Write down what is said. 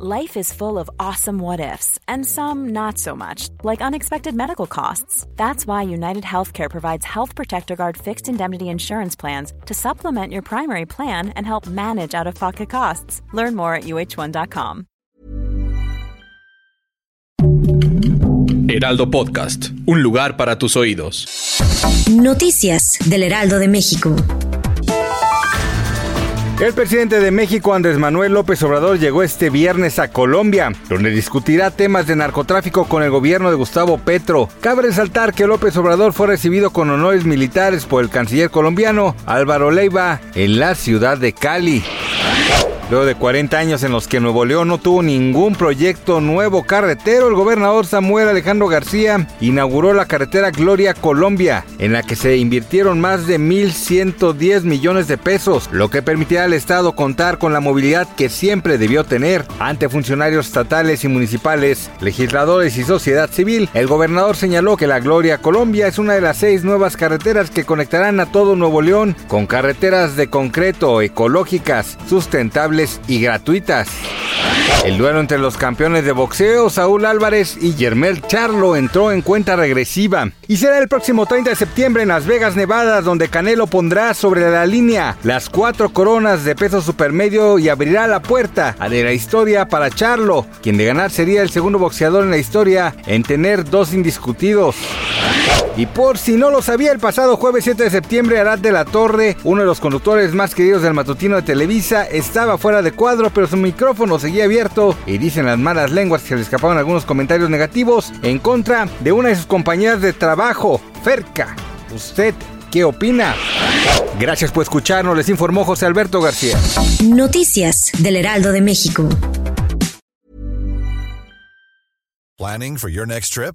Life is full of awesome what ifs, and some not so much, like unexpected medical costs. That's why United Healthcare provides Health Protector Guard fixed indemnity insurance plans to supplement your primary plan and help manage out of pocket costs. Learn more at uh1.com. Heraldo Podcast, un lugar para tus oídos. Noticias del Heraldo de México. El presidente de México, Andrés Manuel López Obrador, llegó este viernes a Colombia, donde discutirá temas de narcotráfico con el gobierno de Gustavo Petro. Cabe resaltar que López Obrador fue recibido con honores militares por el canciller colombiano Álvaro Leiva en la ciudad de Cali. Luego de 40 años en los que Nuevo León no tuvo ningún proyecto nuevo carretero, el gobernador Samuel Alejandro García inauguró la carretera Gloria Colombia, en la que se invirtieron más de 1.110 millones de pesos, lo que permitirá al Estado contar con la movilidad que siempre debió tener. Ante funcionarios estatales y municipales, legisladores y sociedad civil, el gobernador señaló que la Gloria Colombia es una de las seis nuevas carreteras que conectarán a todo Nuevo León con carreteras de concreto, ecológicas, sustentables y gratuitas. El duelo entre los campeones de boxeo, Saúl Álvarez y Yermel Charlo, entró en cuenta regresiva. Y será el próximo 30 de septiembre en Las Vegas, Nevada, donde Canelo pondrá sobre la línea las cuatro coronas de peso supermedio y abrirá la puerta a de la historia para Charlo, quien de ganar sería el segundo boxeador en la historia en tener dos indiscutidos. Y por si no lo sabía, el pasado jueves 7 de septiembre, Arad de la Torre, uno de los conductores más queridos del matutino de Televisa, estaba fuera de cuadro, pero su micrófono seguía abierto y dicen las malas lenguas que se le escapaban algunos comentarios negativos en contra de una de sus compañeras de trabajo, Ferca. ¿Usted qué opina? Gracias por escucharnos, les informó José Alberto García. Noticias del Heraldo de México. Planning for your next trip?